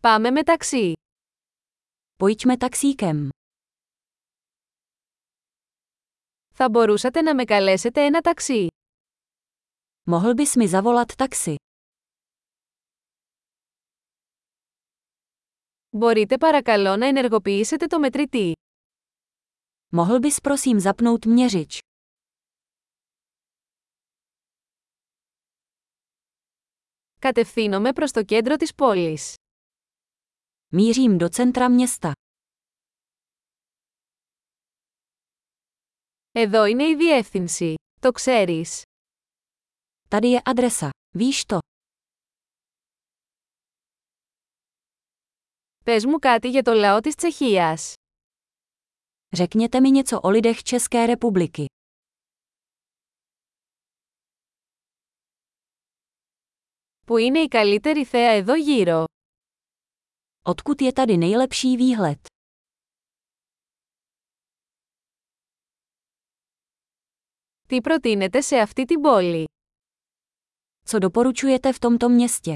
Πάμε με ταξί. Pojďme taxíkem. Θα μπορούσατε να με καλέσετε ένα ταξί. Mohl bys mi zavolat taxi? Μπορείτε παρακαλώ να ενεργοποιήσετε το μετρητή. Mohl bys prosím zapnout měřič? Κατευθύνομαι προς το κέντρο της πόλης. Mířím do centra města. Εδώ είναι η διεύθυνση. Το ξέρεις. Tady je adresa. Víš to? Πες μου κάτι για το λαό της Τσεχίας. Řekněte mi něco o lidech České republiky. Που είναι η καλύτερη θέα εδώ γύρω. Odkud je tady nejlepší výhled? Τι προτείνετε σε αυτή την πόλη. Co doporučujete v tomto městě?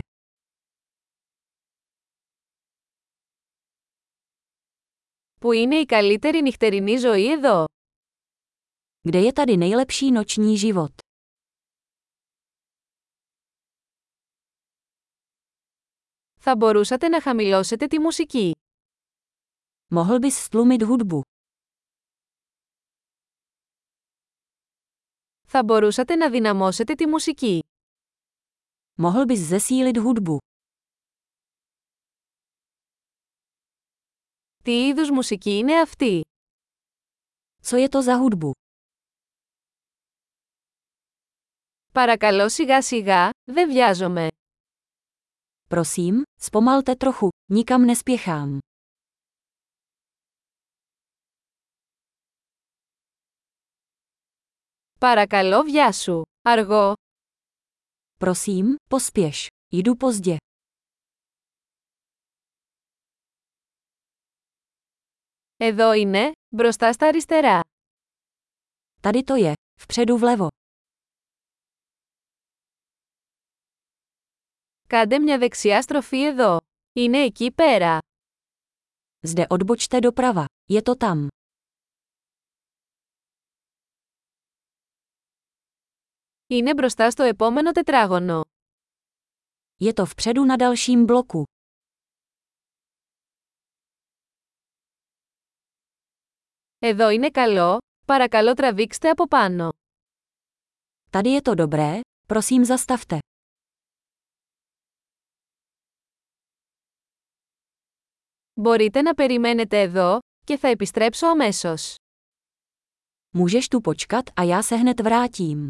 Που είναι η καλύτερη νυχτερινή ζωή εδώ. Kde je tady nejlepší noční život? Θα μπορούσατε να χαμηλώσετε τη μουσική. Mohl bys stlumit hudbu. Θα μπορούσατε να δυναμώσετε τη μουσική. Mohl bys zesílit hudbu. Τι είδους μουσική είναι αυτή; Co je to za hudbu? Παρακαλώ σιγά σιγά, δεν βιάζομαι. Prosím, zpomalte trochu, nikam nespěchám. Παρακαλώ βιάσου. Αργό. Prosím, pospěš. Jdu pozdě. Εδώ είναι, μπροστά στα αριστερά. Tady to je, vpředu vlevo. Κάντε μια δεξιά στροφή εδώ. Είναι εκεί πέρα. Zde odbočte doprava. Je to tam. Είναι μπροστά στο επόμενο τετράγωνο. Je to vpředu na dalším bloku. Εδώ είναι καλό, παρακαλώ τραβήξτε από πάνω. Tady je to dobré, prosím zastavte. Μπορείτε να περιμένετε εδώ και θα επιστρέψω αμέσως. Můžeš tu počkat a já se hned vrátím.